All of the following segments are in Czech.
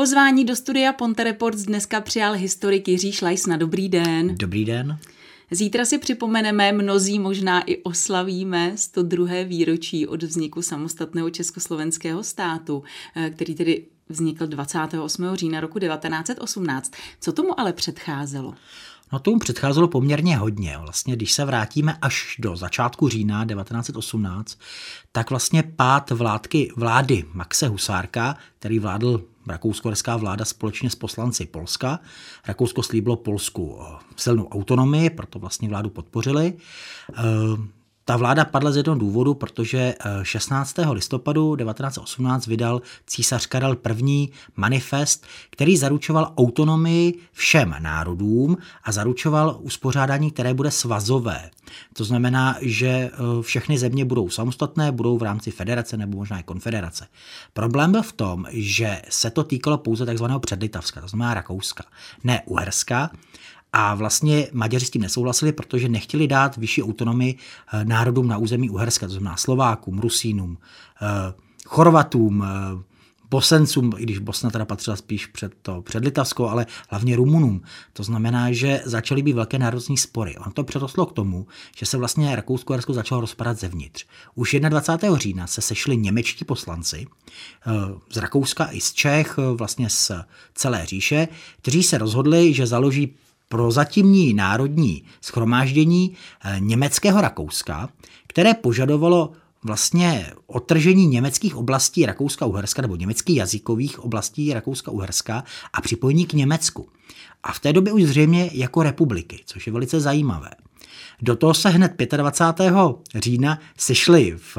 Pozvání do studia Ponte Reports dneska přijal historik Jiří Šlajsna. Dobrý den. Dobrý den. Zítra si připomeneme, mnozí možná i oslavíme 102. výročí od vzniku samostatného československého státu, eh, který tedy vznikl 28. října roku 1918. Co tomu ale předcházelo? No tomu předcházelo poměrně hodně. Vlastně, když se vrátíme až do začátku října 1918, tak vlastně pád vládky, vlády Maxe Husárka, který vládl rakousko vláda společně s poslanci Polska. Rakousko slíbilo Polsku eh, silnou autonomii, proto vlastně vládu podpořili. Ta vláda padla z jednoho důvodu, protože 16. Eh, listopadu 1918 vydal císař Karel I. manifest, který zaručoval autonomii všem národům a zaručoval uspořádání, které bude svazové. To znamená, že eh, všechny země budou samostatné, budou v rámci federace nebo možná i konfederace. Problém byl v tom, že se to týkalo pouze takzvaného předlitavska, to znamená Rakouska, ne Uherska, a vlastně Maďaři s tím nesouhlasili, protože nechtěli dát vyšší autonomii eh, národům na území Uherska, to znamená Slovákům, Rusínům, eh, Chorvatům, eh, Bosencům, i když Bosna teda patřila spíš před to před Litavskou, ale hlavně Rumunům. To znamená, že začaly být velké národní spory. On to předoslo k tomu, že se vlastně Rakousko-Uhersko začalo rozpadat zevnitř. Už 21. října se sešli němečtí poslanci z Rakouska i z Čech, vlastně z celé říše, kteří se rozhodli, že založí prozatímní národní schromáždění eh, německého Rakouska, které požadovalo vlastně otržení německých oblastí Rakouska-Uherska nebo německých jazykových oblastí Rakouska-Uherska a připojení k Německu. A v té době už zřejmě jako republiky, což je velice zajímavé. Do toho se hned 25. října sešli v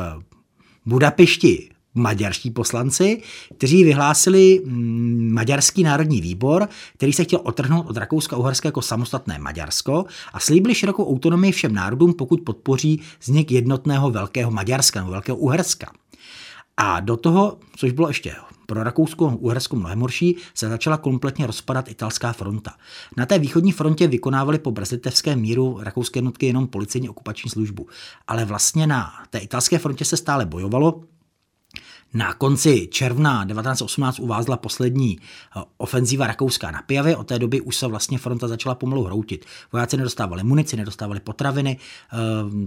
Budapešti maďarští poslanci, kteří vyhlásili mm, Maďarský národní výbor, který se chtěl otrhnout od Rakouska-Uherska jako samostatné Maďarsko a slíbili širokou autonomii všem národům, pokud podpoří vznik jednotného velkého Maďarska nebo velkého Uherska. A do toho, což bylo ještě pro Rakousko Uhersko mnohem horší, se začala kompletně rozpadat italská fronta. Na té východní frontě vykonávali po brazilitevském míru rakouské jednotky jenom policejní okupační službu. Ale vlastně na té italské frontě se stále bojovalo, na konci června 1918 uvázla poslední eh, ofenzíva Rakouska na Pijavě, od té doby už se vlastně fronta začala pomalu hroutit. Vojáci nedostávali munici, nedostávali potraviny, eh,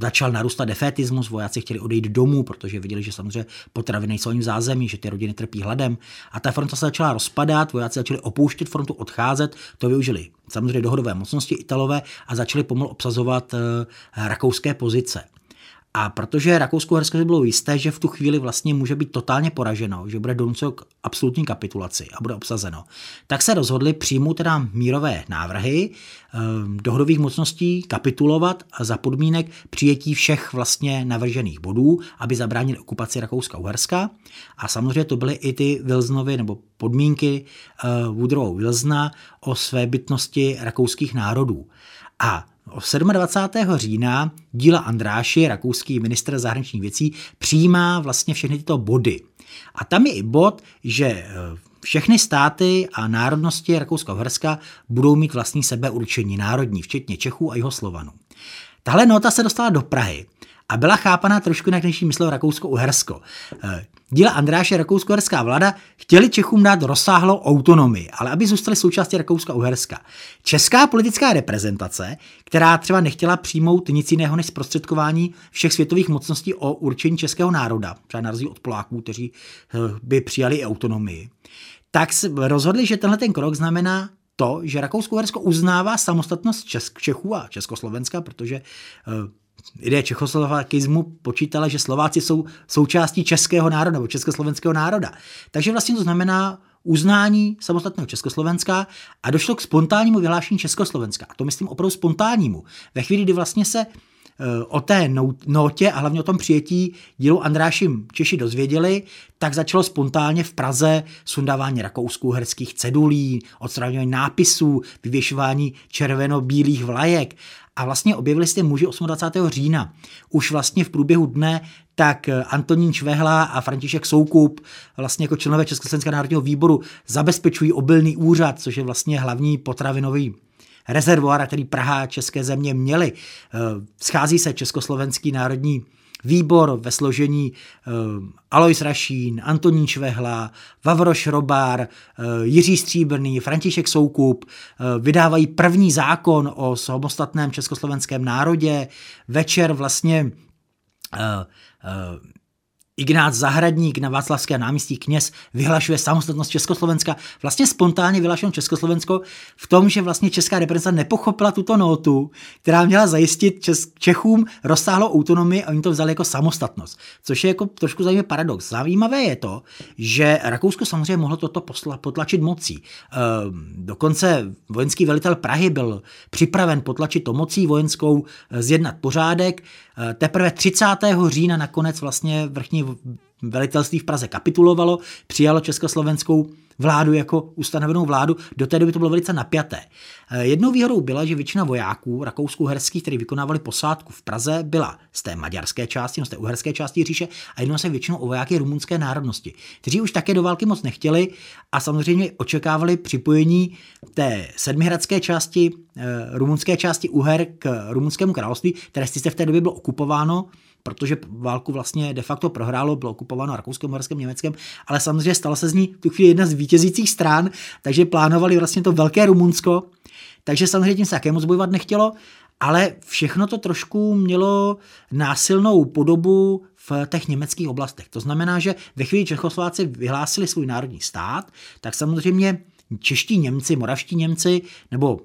začal narůstat defetismus, vojáci chtěli odejít domů, protože viděli, že samozřejmě potraviny nejsou jim zázemí, že ty rodiny trpí hladem. A ta fronta se začala rozpadat, vojáci začali opouštět frontu, odcházet, to využili samozřejmě dohodové mocnosti Italové a začali pomalu obsazovat eh, rakouské pozice. A protože Rakousko-Hersko bylo jisté, že v tu chvíli vlastně může být totálně poraženo, že bude donuceno k absolutní kapitulaci a bude obsazeno, tak se rozhodli přijmout teda mírové návrhy eh, dohodových mocností kapitulovat a za podmínek přijetí všech vlastně navržených bodů, aby zabránili okupaci Rakouska-Uherska. A samozřejmě to byly i ty Wilsonovy nebo podmínky eh, Woodrow Wilsona o své bytnosti rakouských národů. A 27. října díla Andráši, rakouský ministr zahraničních věcí, přijímá vlastně všechny tyto body. A tam je i bod, že eh, všechny státy a národnosti Rakouska-Uherska budou mít vlastní sebeurčení národní, včetně Čechů a Jihoslovanů. Tahle nota se dostala do Prahy a byla chápaná trošku jinak, než myslel Rakousko-Uhersko. Eh, díla Andráše rakousko-uherská vláda chtěli Čechům dát rozsáhlou autonomii, ale aby zůstali součástí Rakouska-Uherska. Česká politická reprezentace, která třeba nechtěla přijmout nic jiného než zprostředkování všech světových mocností o určení českého národa, třeba na rozdíl od Poláků, kteří eh, by přijali i autonomii, tak rozhodli, že tenhle ten krok znamená to, že Rakousko-Uhersko uznává samostatnost Čechů a Československa, protože lidé čechoslovakismu počítala, že Slováci jsou součástí českého národa nebo československého národa. Takže vlastně to znamená uznání samostatného Československa a došlo k spontánnímu vyhlášení Československa. A to myslím opravdu spontánnímu. Ve chvíli, kdy vlastně se o té notě a hlavně o tom přijetí dílu Andrášim Češi dozvěděli, tak začalo spontánně v Praze sundávání rakouskou-herských cedulí, odstraňování nápisů, vyvěšování červeno-bílých vlajek. A vlastně objevili se muži 28. října. Už vlastně v průběhu dne tak Antonín Čvehla a František Soukup, vlastně jako členové Československého národního výboru, zabezpečují obilný úřad, což je vlastně hlavní potravinový rezervoára, který Praha a české země měly. Eh, schází se Československý národní výbor ve složení Alois Rašín, Antonín Švehla, Vavroš Robár, Jiří Stříbrný, František Soukup vydávají první zákon o samostatném československém národě. Večer vlastně Ignác Zahradník na Václavské náměstí kněz vyhlašuje samostatnost Československa, vlastně spontánně vyhlašeno Československo v tom, že vlastně česká reprezentace nepochopila tuto notu, která měla zajistit Čes- Čechům rozsáhlou autonomii a oni to vzali jako samostatnost. Což je jako trošku zajímavý paradox. Zajímavé je to, že Rakousko samozřejmě mohlo toto posla- potlačit mocí. E, dokonce vojenský velitel Prahy byl připraven potlačit to mocí vojenskou, e, zjednat pořádek. E, teprve 30. října nakonec vlastně vrchní velitelství v Praze kapitulovalo, přijalo československou vládu jako ustanovenou vládu, do té doby to bylo velice napjaté. Eh, jednou výhodou byla, že většina vojáků rakouskou-herských, kteří vykonávali posádku v Praze, byla z té maďarské části, no z té uherské části říše a jednou se většinou o vojáky rumunské národnosti, kteří už také do války moc nechtěli a samozřejmě očekávali připojení té sedmihradské části, eh, rumunské části Uher k rumunskému království, které sice v té době bylo okupováno, protože válku vlastně de facto prohrálo, bylo okupováno Rakouskem, Uherskem, Německem, ale samozřejmě stala se z ní tu chvíli jedna z vítězících stran, takže plánovali vlastně to velké Rumunsko, takže samozřejmě tím se také moc bojovat nechtělo, ale všechno to trošku mělo násilnou podobu v těch německých oblastech. To znamená, že ve chvíli Čechoslováci vyhlásili svůj národní stát, tak samozřejmě čeští Němci, moravští Němci nebo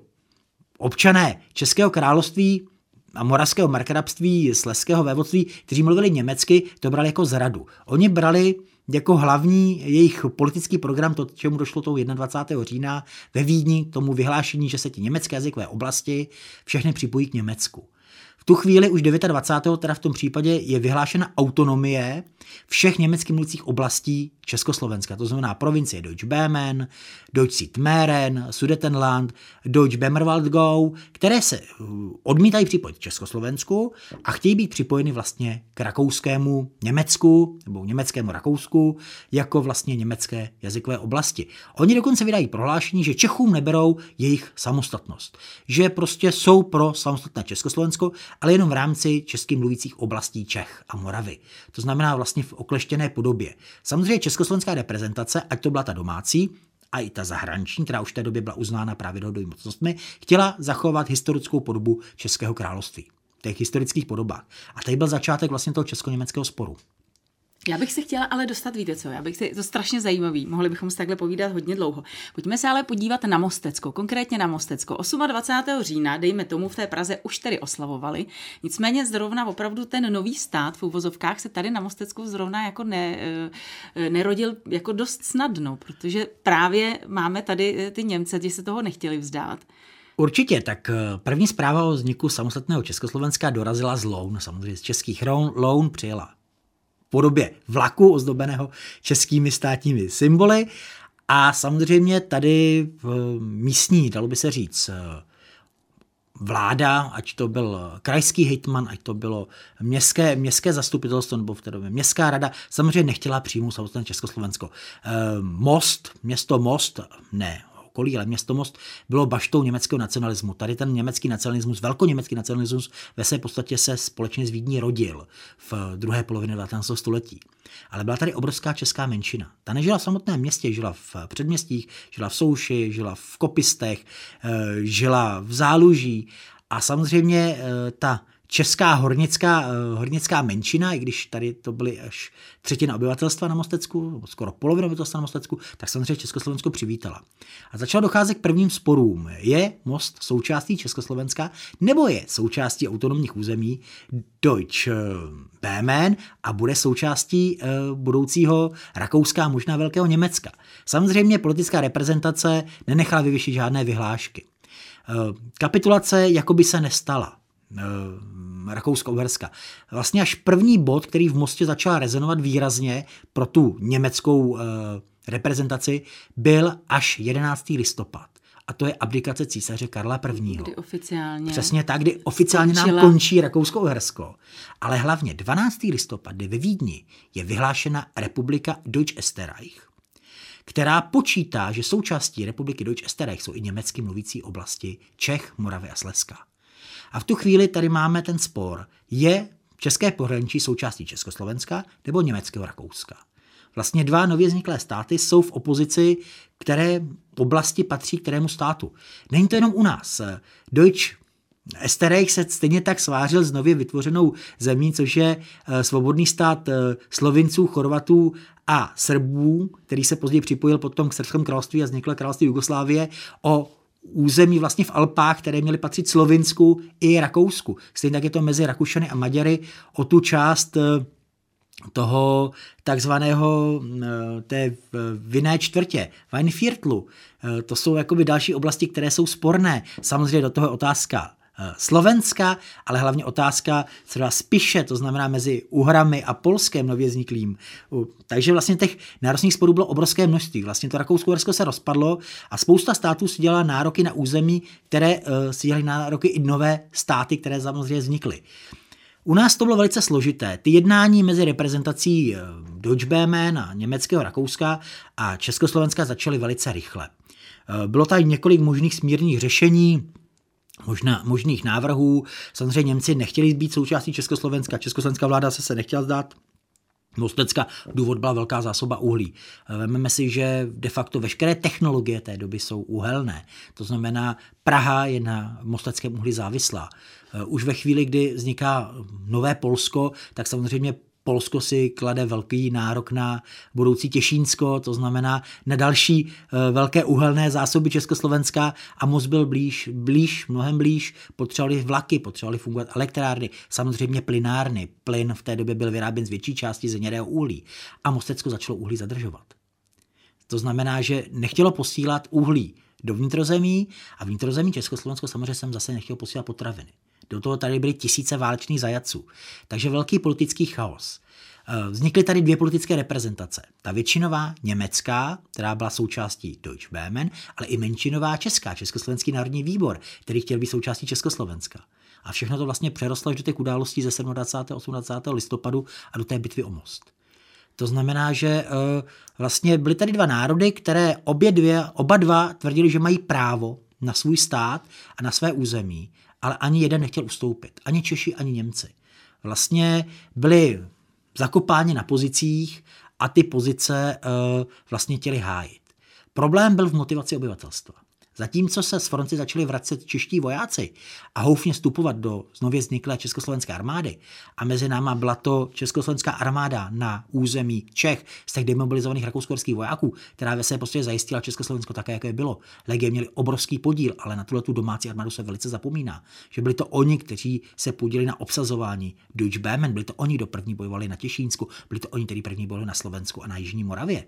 občané Českého království a moravského markrabství, sleského vévodství, kteří mluvili německy, to brali jako zradu. Oni brali jako hlavní jejich politický program, to, čemu došlo toho 21. října ve Vídni, tomu vyhlášení, že se ti německé jazykové oblasti všechny připojí k Německu tu chvíli už 29. teda v tom případě je vyhlášena autonomie všech německy mluvících oblastí Československa, to znamená provincie Deutsch Böhmen, Deutsch Südmähren, Sudetenland, Deutsch Bemmerwaldgau, které se uh, odmítají připojit Československu a chtějí být připojeny vlastně k rakouskému Německu nebo německému Rakousku jako vlastně německé jazykové oblasti. Oni dokonce vydají prohlášení, že Čechům neberou jejich samostatnost, že prostě jsou pro samostatné Československo ale jenom v rámci česky mluvících oblastí Čech a Moravy. To znamená vlastně v okleštěné podobě. Samozřejmě československá reprezentace, ať to byla ta domácí, a i ta zahraniční, která už v té době byla uznána právě dohodou mocnostmi, chtěla zachovat historickou podobu Českého království v těch historických podobách. A tady byl začátek vlastně toho česko-německého sporu. Já bych se chtěla ale dostat, víte co, já bych si, to strašně zajímavý, mohli bychom se takhle povídat hodně dlouho. Pojďme se ale podívat na Mostecko, konkrétně na Mostecko. 28. října, dejme tomu, v té Praze už tedy oslavovali, nicméně zrovna opravdu ten nový stát v uvozovkách se tady na Mostecku zrovna jako ne, eh, nerodil jako dost snadno, protože právě máme tady eh, ty Němce, kteří se toho nechtěli vzdát. Určitě, tak eh, první zpráva o vzniku samostatného Československa dorazila z Loun, samozřejmě z českých Loun přijela podobě vlaku ozdobeného českými státními symboly. A samozřejmě tady v místní, dalo by se říct, vláda, ať to byl krajský hejtman, ať to bylo městské, městské zastupitelstvo nebo v té době městská rada, samozřejmě nechtěla přijmout samostatné Československo. Most, město Most, ne, okolí, ale město Most bylo baštou německého nacionalismu. Tady ten německý nacionalismus, velkoněmecký nacionalismus ve své podstatě se společně s Vídní rodil v druhé polovině 19. století. Ale byla tady obrovská česká menšina. Ta nežila v samotném městě, žila v předměstích, žila v Souši, žila v Kopistech, eh, žila v Záluží a samozřejmě eh, ta česká hornická, eh, hornická menšina, i když tady to byly až třetina obyvatelstva na Mostecku, skoro polovina obyvatelstva na Mostecku, tak samozřejmě Československo přivítala. A začalo docházet k prvním sporům. Je most součástí Československa nebo je součástí autonomních území Deutsch eh, Böhmen a bude součástí eh, budoucího Rakouska a možná Velkého Německa. Samozřejmě politická reprezentace nenechala vyvěšit žádné vyhlášky. Kapitulace jakoby se nestala Rakousko-Uherska. Vlastně až první bod, který v Mostě začal rezonovat výrazně pro tu německou e, reprezentaci, byl až 11. listopad. A to je abdikace císaře Karla I. Kdy oficiálně. Přesně tak, kdy oficiálně končila. nám končí Rakousko-Uhersko. Ale hlavně 12. listopad, kdy ve Vídni je vyhlášena republika Deutsch Österreich, která počítá, že součástí republiky Deutsch Österreich jsou i německy mluvící oblasti Čech, Moravy a Slezska. A v tu chvíli tady máme ten spor. Je české pohraničí součástí Československa nebo německého Rakouska. Vlastně dva nově vzniklé státy jsou v opozici, které oblasti patří kterému státu. Není to jenom u nás. Deutsch Esterejch se stejně tak svářil s nově vytvořenou zemí, což je eh, svobodný stát eh, Slovinců, Chorvatů a Srbů, který se později připojil potom k Srbskému království a vzniklo království Jugoslávie, o území vlastně v Alpách, které měly patřit Slovinsku i Rakousku. Stejně tak je to mezi Rakušany a Maďary o tu část eh, toho takzvaného té vinné čtvrtě, Weinviertlu. To jsou jakoby další oblasti, které jsou sporné. Samozřejmě do toho je otázka Eh, Slovenska, ale hlavně otázka třeba spíše, to znamená mezi Uhrami a Polskem nově vzniklým. Takže vlastně těch národních sporů bylo obrovské množství. Vlastně to Rakousko-Uhersko se rozpadlo a spousta států si dělala nároky na území, které uh, si dělali nároky i nové státy, které samozřejmě vznikly. U nás to bylo velice složité. Ty jednání mezi reprezentací eh, Deutsche a německého Rakouska a Československa začaly velice rychle. Bylo tady několik možných smírných řešení, možná, možných návrhů. Samozřejmě Němci nechtěli být součástí Československa, československá vláda se se nechtěla zdát. Mostecka důvod byla velká zásoba uhlí. Vememe si, že de facto veškeré technologie té doby jsou uhelné. To znamená, Praha je na mosteckém uhlí závislá. Už ve chvíli, kdy vzniká nové Polsko, tak samozřejmě Polsko si klade velký nárok na budoucí Těšínsko, to znamená na další eh, velké uhelné zásoby Československa a most byl blíž, blíž, mnohem blíž, potřebovali vlaky, potřebovali fungovat elektrárny, samozřejmě plynárny. Plyn v té době byl vyráběn z větší části z hnědého uhlí a Mostecko začalo uhlí zadržovat. To znamená, že nechtělo posílat uhlí do vnitrozemí a vnitrozemí Československo samozřejmě jsem zase nechtěl posílat potraviny. Do toho tady byly tisíce válečných zajaců. Takže velký politický chaos. Eh, vznikly tady dvě politické reprezentace. Ta většinová německá, která byla součástí Deutsche Böhmen, ale i menšinová česká, Československý národní výbor, který chtěl být součástí Československa. A všechno to vlastně přerostlo až do těch událostí ze 27. 28. listopadu a do té bitvy o most. To znamená, že uh, vlastně byly tady dva národy, které obě dvě, oba dva tvrdili, že mají právo na svůj stát a na své území ale ani jeden nechtěl ustoupit. Ani Češi, ani Němci. Vlastně byli zakopáni na pozicích a ty pozice uh, vlastně chtěli hájit. Problém byl v motivaci obyvatelstva. Zatímco se z fronty začali vracet čeští vojáci a houfně vstupovat do znově vzniklé československé armády a mezi náma byla to československá armáda na území Čech z těch demobilizovaných rakousko vojáků, která ve své podstatě zajistila Československo také, jaké bylo. Legie měli obrovský podíl, ale na tuhle tu domácí armádu se velice zapomíná, že byli to oni, kteří se podíleli na obsazování Deutsche Böhmen, byli to oni, kdo první bojovali na Těšínsku, byli to oni, kteří první bojovali na Slovensku a na Jižní Moravě.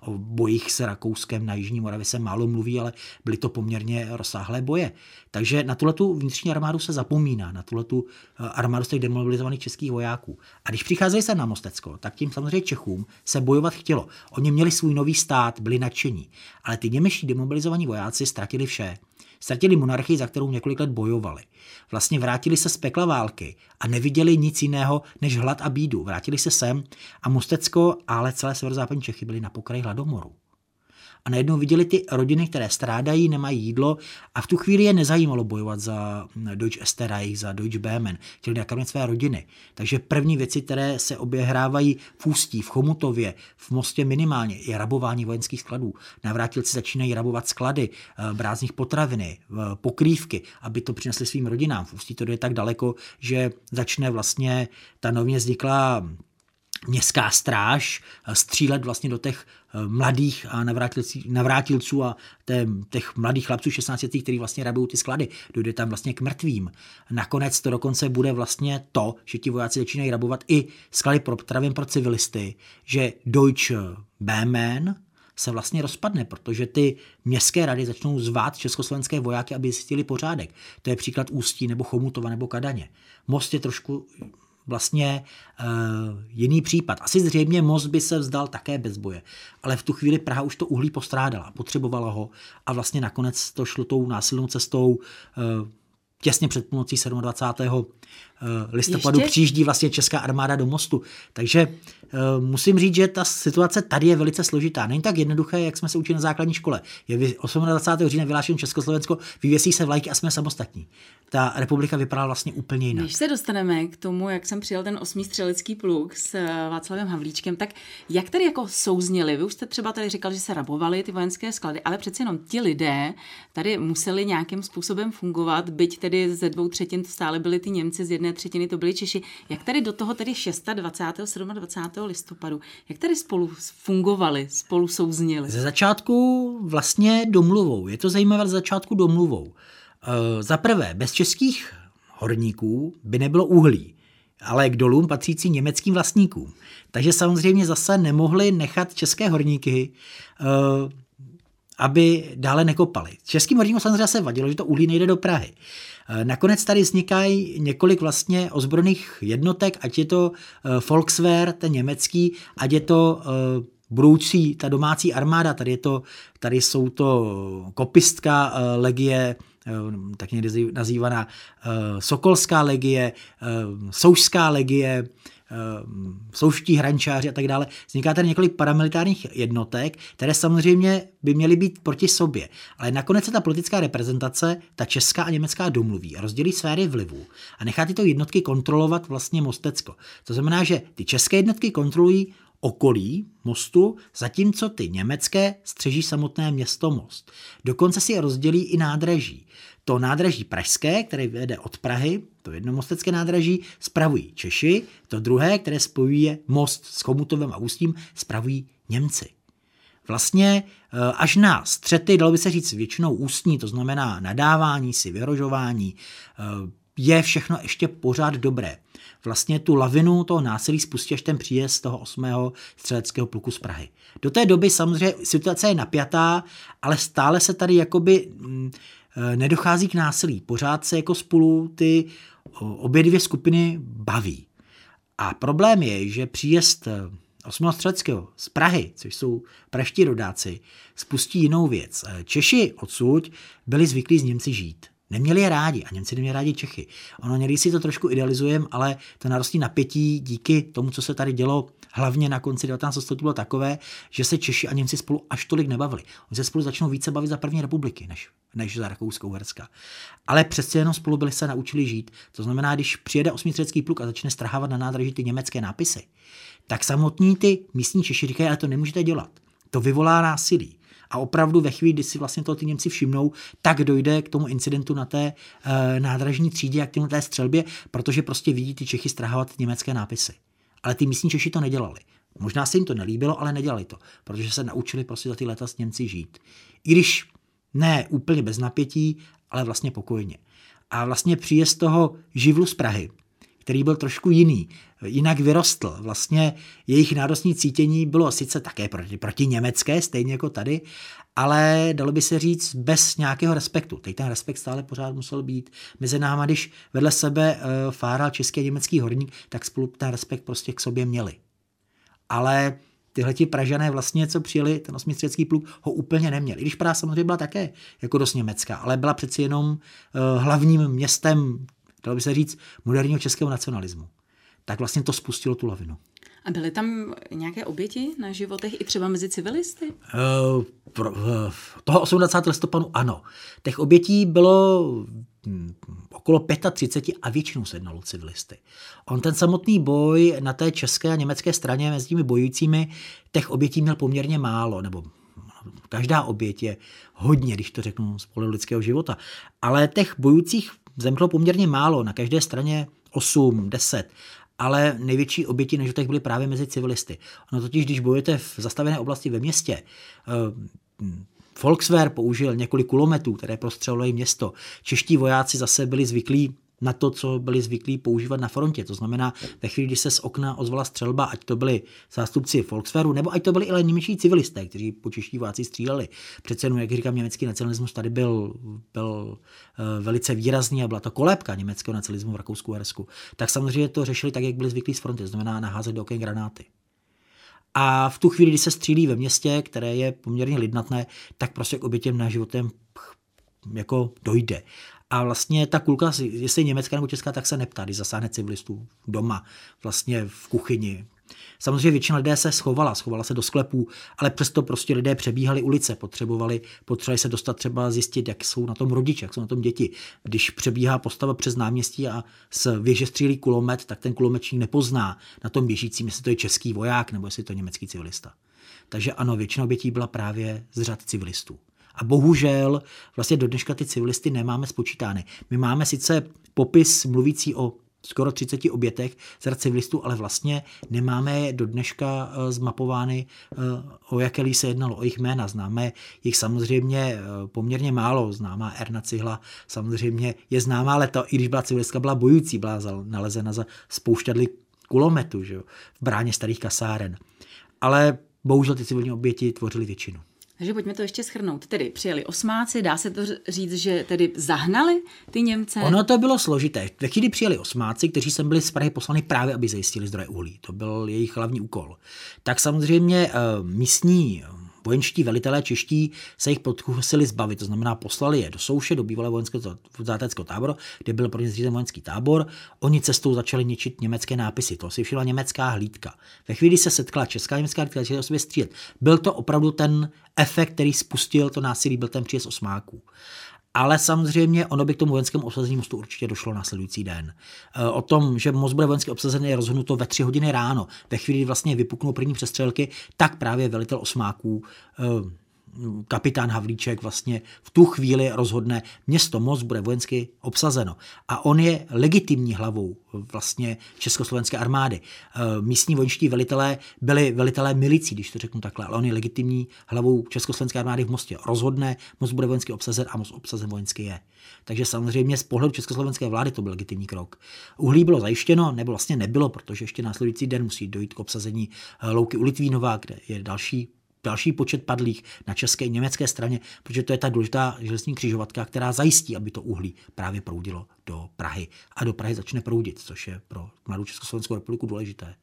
O bojích s Rakouskem na Jižní Moravě se málo mluví, ale byly to poměrně rozsáhlé boje. Takže na tuhle tu vnitřní armádu se zapomíná, na tuhle tu eh, armádu z těch demobilizovaných českých vojáků. A když přicházeli se na Mostecko, tak tím samozřejmě Čechům se bojovat chtělo. Oni měli svůj nový stát, byli nadšení. Ale ty němečtí demobilizovaní vojáci ztratili vše. Ztratili monarchii, za kterou několik let bojovali. Vlastně vrátili se z pekla války a neviděli nic jiného než hlad a bídu. Vrátili se sem a Mostecko, ale celé severozápadní Čechy byly na pokraji hladomoru a najednou viděli ty rodiny, které strádají, nemají jídlo a v tu chvíli je nezajímalo bojovat za Deutsche Österreich, za Deutsche Böhmen, chtěli nakrmit své rodiny. Takže první věci, které se oběhrávají v Ústí, v Chomutově, v Mostě minimálně, je rabování vojenských skladů. Navrátilci začínají rabovat sklady, eh, nich potraviny, pokrývky, aby to přinesli svým rodinám. V Ústí to jde tak daleko, že začne vlastně ta nově vzniklá městská stráž eh, střílet vlastně do těch mladých a navrátilců a těch mladých chlapců 16 kteří vlastně rabují ty sklady. Dojde tam vlastně k mrtvým. Nakonec to dokonce bude vlastně to, že ti vojáci začínají rabovat i sklady pro potravin pro civilisty, že Deutsche Böhmen se vlastně rozpadne, protože ty městské rady začnou zvát československé vojáky, aby zjistili pořádek. To je příklad Ústí nebo Chomutova nebo Kadaně. Most je trošku vlastně uh, jiný případ. Asi zřejmě most by se vzdal také bez boje, ale v tu chvíli Praha už to uhlí postrádala, potřebovala ho a vlastně nakonec to šlo tou násilnou cestou uh, těsně před půlnocí 27. Eh, listopadu Ještě? přijíždí vlastně česká armáda do mostu. Takže uh, musím říct, že ta situace tady je velice složitá. Není tak jednoduché, jak jsme se učili na základní škole. Je 28. října vyhlášen Československo, vyvěsí se vlajky a jsme samostatní. Ta republika vypadala vlastně úplně jinak. Když se dostaneme k tomu, jak jsem přijel ten osmý střelecký pluk s eh, Václavem Havlíčkem, tak jak tady jako souzněli? Vy už jste třeba tady říkal, že se rabovali ty vojenské sklady, ale přeci jenom ti lidé tady museli nějakým způsobem fungovat, byť tedy ze dvou třetin stále byli ty Němci, z jedné třetiny to byli Češi. Jak tady do toho tedy 6. 20. 27. listopadu, jak tady spolu fungovali, spolu souzněli? Ze začátku vlastně domluvou. Je to zajímavé ze začátku domluvou. E, za prvé, bez českých horníků by nebylo uhlí ale k dolům patřící německým vlastníkům. Takže samozřejmě zase nemohli nechat české horníky, eh, aby dále nekopali. Českým horníkům samozřejmě se vadilo, že to uhlí nejde do Prahy. Eh, nakonec tady vznikají několik vlastně ozbrojených jednotek, ať je to eh, Volkswehr, ten německý, ať je to budoucí, ta domácí armáda, tady, je to, tady jsou to kopistka legie, Eh, tak někdy nazývaná eh, Sokolská legie, eh, Soušská legie, souští hrančáři a tak dále. Vzniká tady několik paramilitárních jednotek, které samozřejmě by měly být proti sobě. Ale nakonec se ta politická reprezentace, ta česká a německá domluví a rozdělí sféry vlivu a nechá tyto jednotky kontrolovat vlastně Mostecko. To znamená, že ty české jednotky kontrolují okolí mostu, zatímco ty německé střeží samotné město Most. Dokonce si je rozdělí i nádraží. To nádraží pražské, které vede od Prahy, to jednomostecké nádraží, spravují Češi, to druhé, které spojuje most s Chomutovem a Ústím, spravují Němci. Vlastně eh, až na střety, dalo by se říct většinou ústní, to znamená nadávání si, vyrožování, eh, je všechno ještě pořád dobré vlastně tu lavinu toho násilí spustí až ten příjezd toho 8. střeleckého pluku z Prahy. Do té doby samozřejmě situace je napjatá, ale stále se tady jakoby mm, nedochází k násilí. Pořád se jako spolu ty obě dvě skupiny baví. A problém je, že příjezd 8. E, střeleckého z Prahy, což jsou praští rodáci, spustí jinou věc. E, Češi odsud byli zvyklí z Němci žít. Neměli je rádi a Němci neměli rádi Čechy. Ono někdy si to trošku idealizujeme, ale to narostní napětí díky tomu, co se tady dělo hlavně na konci 19. století bylo takové, že se Češi a Němci spolu až tolik nebavili. Oni se spolu začnou více bavit za první republiky, než, než za Rakouskou Herska. Ale přece jenom spolu byli se naučili žít. To znamená, když přijede osmitřecký pluk a začne strhávat na nádraží ty německé nápisy, tak samotní ty místní Češi říkají, ale to nemůžete dělat. To vyvolá násilí. A opravdu ve chvíli, kdy si vlastně to ty Němci všimnou, tak dojde k tomu incidentu na té e, nádražní třídě a k té střelbě, protože prostě vidí ty Čechy strahovat německé nápisy. Ale ty místní Češi to nedělali. Možná se jim to nelíbilo, ale nedělali to, protože se naučili prostě za ty léta s Němci žít. I když ne úplně bez napětí, ale vlastně pokojně. A vlastně příjezd toho živlu z Prahy, který byl trošku jiný, jinak vyrostl. Vlastně jejich národní cítění bylo sice také proti, proti německé, stejně jako tady, ale dalo by se říct bez nějakého respektu. Teď ten respekt stále pořád musel být mezi náma, když vedle sebe uh, fáral český a německý horník, tak spolu ten respekt prostě k sobě měli. Ale tyhle ti Pražané vlastně, co přijeli, ten osmistřecký pluk, ho úplně neměli. I když Praha samozřejmě byla také jako dost německá, ale byla přeci jenom uh, hlavním městem dalo by se říct, moderního českého nacionalismu, tak vlastně to spustilo tu lavinu. A byly tam nějaké oběti na životech i třeba mezi civilisty? Uh, pro, uh, toho 18. listopadu ano. Těch obětí bylo hm, okolo 35 a většinou se jednalo civilisty. On ten samotný boj na té české a německé straně mezi těmi bojujícími, těch obětí měl poměrně málo, nebo každá oběť je hodně, když to řeknu z lidského života. Ale těch bojujících zemřelo poměrně málo, na každé straně 8, 10, ale největší oběti životech byly právě mezi civilisty. Ono totiž, když bojujete v zastavené oblasti ve městě, eh, Volkswehr použil několik kulometů, které prostřelovaly město. Čeští vojáci zase byli zvyklí na to, co byli zvyklí používat na frontě. To znamená, ve chvíli, kdy se z okna ozvala střelba, ať to byli zástupci Volkswahru, nebo ať to byli i němečtí civilisté, kteří po čeští váci stříleli. Přece jenom, jak říkám, německý nacionalismus tady byl, byl uh, velice výrazný a byla to kolébka německého nacionalismu v Rakousku a Hersku. Tak samozřejmě to řešili tak, jak byli zvyklí z fronty, to znamená naházet do oken granáty. A v tu chvíli, kdy se střílí ve městě, které je poměrně lidnatné, tak prostě k obětěm na životem jako dojde. A vlastně ta kulka, jestli je německá nebo česká, tak se neptá, když zasáhne civilistů doma, vlastně v kuchyni. Samozřejmě většina lidé se schovala, schovala se do sklepů, ale přesto prostě lidé přebíhali ulice, potřebovali, potřebovali se dostat třeba zjistit, jak jsou na tom rodiče, jak jsou na tom děti. Když přebíhá postava přes náměstí a z věže střílí kulomet, tak ten kulomečník nepozná na tom běžícím, jestli to je český voják nebo jestli to je německý civilista. Takže ano, většina obětí byla právě z řad civilistů. A bohužel vlastně do dneška ty civilisty nemáme spočítány. My máme sice popis mluvící o skoro 30 obětech z civilistů, ale vlastně nemáme je do dneška eh, zmapovány, eh, o jaké se jednalo, o jejich jména. Známe jich samozřejmě eh, poměrně málo. Známá Erna Cihla samozřejmě je známá, ale to, i když byla civilistka, byla bojující, byla nalezena za spoušťadly kulometu že jo, v bráně starých kasáren. Ale bohužel ty civilní oběti tvořily většinu. Takže pojďme to ještě schrnout. Tedy přijeli osmáci, dá se to říct, že tedy zahnali ty Němce? Ono to bylo složité. Ve chvíli přijeli osmáci, kteří sem byli z Prahy poslani právě, aby zajistili zdroje uhlí. To byl jejich hlavní úkol. Tak samozřejmě uh, místní vojenští velitelé čeští se jich podkusili zbavit, to znamená poslali je do Souše, do bývalého vojenského záteckého táboru, kde byl pro ně zřízen vojenský tábor. Oni cestou začali ničit německé nápisy, to si všimla německá hlídka. Ve chvíli se setkala česká německá hlídka, začali o sobě střílet. Byl to opravdu ten efekt, který spustil to násilí, byl ten příjezd osmáků. Ale samozřejmě ono by k tomu vojenskému obsazení mostu určitě došlo následující den. E, o tom, že most bude vojenský obsazený, je rozhodnuto ve tři hodiny ráno. Ve chvíli, kdy vlastně vypuknou první přestřelky, tak právě velitel osmáků e, kapitán Havlíček vlastně v tu chvíli rozhodne, město Most bude vojensky obsazeno. A on je legitimní hlavou vlastně Československé armády. E, místní vojenští velitelé byli velitelé milicí, když to řeknu takhle, ale on je legitimní hlavou Československé armády v Mostě. Rozhodne, Most bude vojensky obsazen a Most obsazen vojensky je. Takže samozřejmě z pohledu československé vlády to byl legitimní krok. Uhlí bylo zajištěno, nebo vlastně nebylo, protože ještě následující den musí dojít k obsazení e, louky u Litvínova, kde je další další počet padlých na české i německé straně, protože to je ta důležitá železní křižovatka, která zajistí, aby to uhlí právě proudilo do Prahy. A do Prahy začne proudit, což je pro mladou Československou republiku důležité.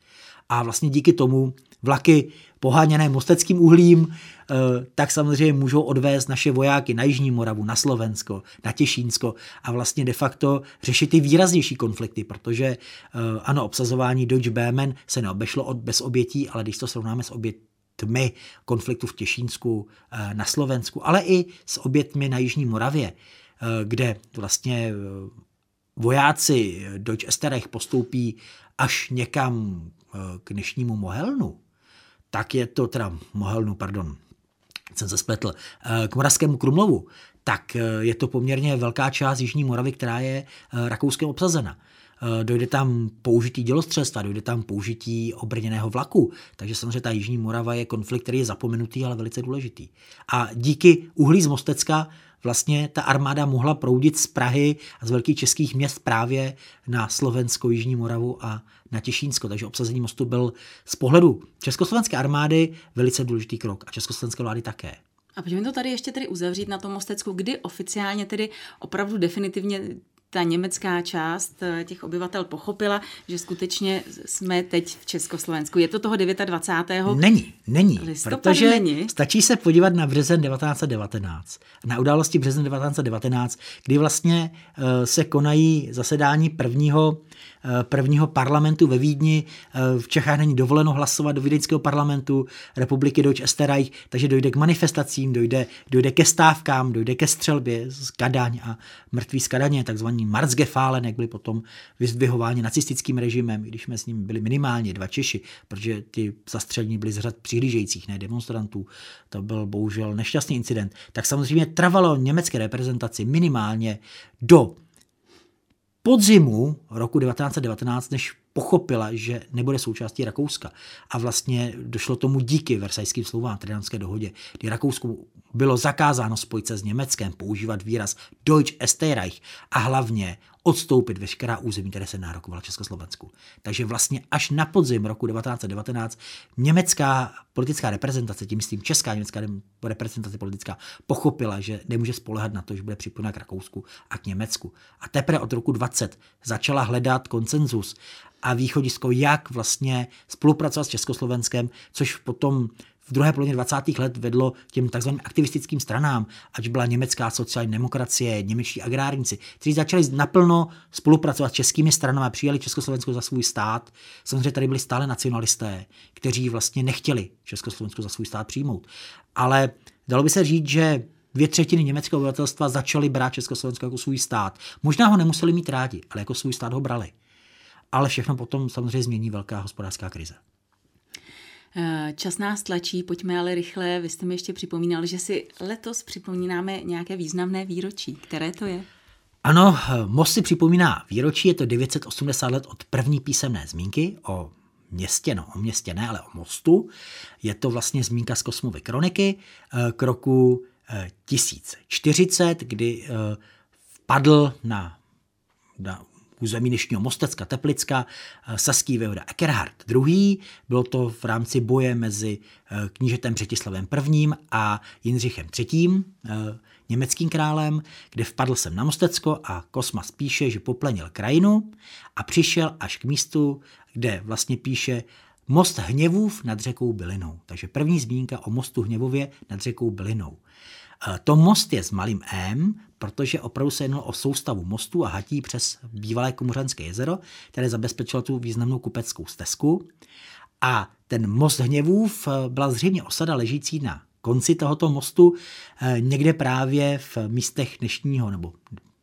A vlastně díky tomu vlaky poháněné mosteckým uhlím, eh, tak samozřejmě můžou odvést naše vojáky na Jižní Moravu, na Slovensko, na Těšínsko a vlastně de facto řešit ty výraznější konflikty, protože eh, ano, obsazování Deutsche Böhmen se neobešlo bez obětí, ale když to srovnáme s obětí tmy konfliktu v Těšínsku eh, na Slovensku, ale i s obětmi na Jižní Moravě, eh, kde vlastně eh, vojáci Deutsch Esterech postoupí až někam k dnešnímu Mohelnu, tak je to teda Mohelnu, pardon, jsem se spletl, k Moravskému Krumlovu, tak je to poměrně velká část Jižní Moravy, která je Rakouskem obsazena. Eh, dojde tam použití dělostřelstva, dojde tam použití obrněného vlaku. Takže samozřejmě ta Jižní Morava je konflikt, který je zapomenutý, ale velice důležitý. A díky uhlí z Mostecka vlastně ta armáda mohla proudit z Prahy a z velkých českých měst právě na Slovensko, Jižní Moravu a na Těšínsko. Takže obsazení mostu byl z pohledu československé armády velice důležitý krok a československé vlády také. A pojďme to tady ještě tedy uzavřít na tom Mostecku, kdy oficiálně tedy opravdu definitivně ta německá část eh, těch obyvatel pochopila, že skutečně jsme teď v Československu. Je to toho 29. Není, není, protože není. stačí se podívat na březen 1919, na události březen 1919, kdy vlastně uh, se konají zasedání prvního Eh, prvního parlamentu ve Vídni. Eh, v Čechách není dovoleno hlasovat do vídeňského parlamentu republiky Deutsch Österreich, takže dojde k manifestacím, dojde, dojde ke stávkám, dojde ke střelbě z Kadaň a mrtví z Kadaně, takzvaný Marzgefálen, jak byli potom vyzdvihováni nacistickým režimem, i když jsme s ním byli minimálně dva Češi, protože ty zastřelení byli z řad přihlížejících, ne demonstrantů. To byl bohužel nešťastný incident. Tak samozřejmě trvalo německé reprezentaci minimálně do podzimu roku 1919, než pochopila, že nebude součástí Rakouska. A vlastně došlo tomu díky Versajským slovám Tridentské dohodě, kdy Rakousku bylo zakázáno spojit se s Německem, používat výraz Deutsch Österreich a hlavně odstoupit veškerá území, které se nárokovala Československu. Takže vlastně až na podzim roku 1919 německá politická reprezentace, tím myslím česká německá reprezentace politická, pochopila, že nemůže spolehat na to, že bude připojena k Rakousku a k Německu. A teprve od roku 20 začala hledat konsenzus a východisko, jak vlastně spolupracovat s Československem, což potom v druhé polovině 20. let vedlo těm takzvaným aktivistickým stranám, ať byla německá sociální demokracie, němečtí agrárníci, kteří začali naplno spolupracovat s českými stranami a přijali Československo za svůj stát. Samozřejmě tady byli stále nacionalisté, kteří vlastně nechtěli Československo za svůj stát přijmout. Ale dalo by se říct, že dvě třetiny německého obyvatelstva začaly brát Československo jako svůj stát. Možná ho nemuseli mít rádi, ale jako svůj stát ho brali. Ale všechno potom samozřejmě změní velká hospodářská krize. Eh, čas nás tlačí, pojďme ale rychle. Vy jste mi ještě připomínal, že si letos připomínáme nějaké významné výročí. Které to je? Ano, Most si připomíná výročí, je to 980 let od první písemné zmínky o městě, no o městě ne, ale o mostu. Je to vlastně zmínka z Kosmovy kroniky eh, k roku 1040, kdy eh, vpadl na, na území dnešního Mostecka, Teplicka, eh, saský vévoda Eckerhard II. Bylo to v rámci boje mezi eh, knížetem Břetislavem I. a Jindřichem III., německým králem, kde vpadl jsem na Mostecko a Kosmas píše, že poplenil krajinu a přišel až k místu, kde vlastně píše Most Hněvův nad řekou Bylinou. Takže první zmínka o mostu Hněvově nad řekou Bylinou. Eh, to most je s malým M, protože opravdu se jednalo o soustavu mostů a hatí přes bývalé Komořanské jezero, které zabezpečilo tu významnou kupeckou stezku. A ten most Hněvův eh, byla zřejmě osada ležící na konci tohoto mostu, eh, někde právě v místech dnešního nebo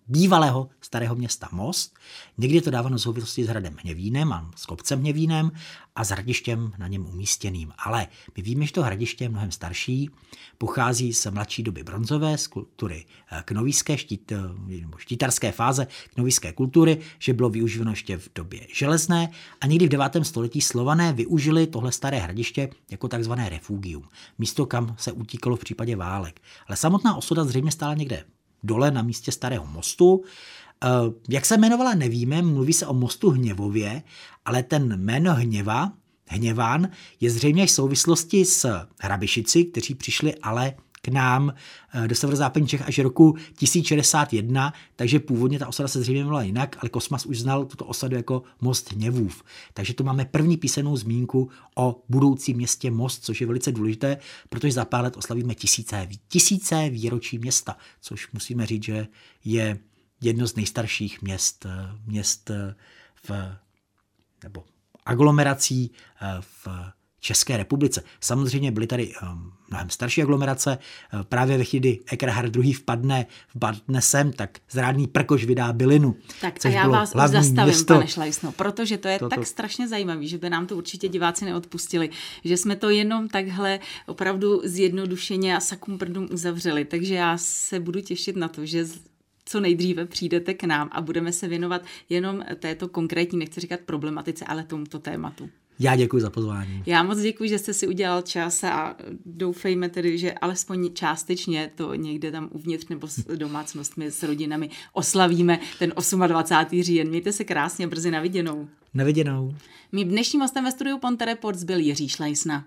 bývalého starého města Most. Někdy je to dáváno souvislosti s hradem Hněvínem a s kopcem Hněvínem a s hradištěm na něm umístěným. Ale my víme, že to hradiště je mnohem starší, pochází z mladší doby bronzové, z kultury eh, knovíské, štít, eh, nebo štítarské fáze knovíské kultury, že bylo využíváno ještě v době železné a někdy v 9. století slované využili tohle staré hradiště jako takzvané refugium, místo kam se utíkalo v případě válek. Ale samotná osuda zřejmě stála někde dole na místě starého mostu. Eh, jak se jmenovala, nevíme, mluví se o mostu Hněvově, ale ten jméno Hněva, Hněván, je zřejmě v souvislosti s Hrabišici, kteří přišli ale k nám eh, do severozápadní Čech až roku 1061, takže původně ta osada se zřejmě jmenovala jinak, ale Kosmas už znal tuto osadu jako Most Hněvův. Takže tu máme první písemnou zmínku o budoucím městě Most, což je velice důležité, protože za pár let oslavíme tisíce, tisíce výročí města, což musíme říct, že je jedno z nejstarších měst, eh, měst eh, v, nebo aglomerací v České republice. Samozřejmě byly tady um, mnohem starší aglomerace. Uh, právě ve chvíli, Eckerhard II. vpadne, vpadne sem, tak zrádný prkoš vydá bylinu. Tak a já vás už zastavím, město. pane Šlajsno, protože to je to, tak strašně zajímavé, že by nám to určitě diváci neodpustili, že jsme to jenom takhle opravdu zjednodušeně a sakum prdům uzavřeli. Takže já se budu těšit na to, že co nejdříve přijdete k nám a budeme se věnovat jenom této konkrétní, nechci říkat problematice, ale tomuto tématu. Já děkuji za pozvání. Já moc děkuji, že jste si udělal čas a doufejme tedy, že alespoň částečně to někde tam uvnitř nebo s domácnostmi, s rodinami oslavíme ten 28. říjen. Mějte se krásně, brzy na viděnou. Na viděnou. Mým dnešním hostem ve studiu Ponte Reports byl Jiří Šlejsna.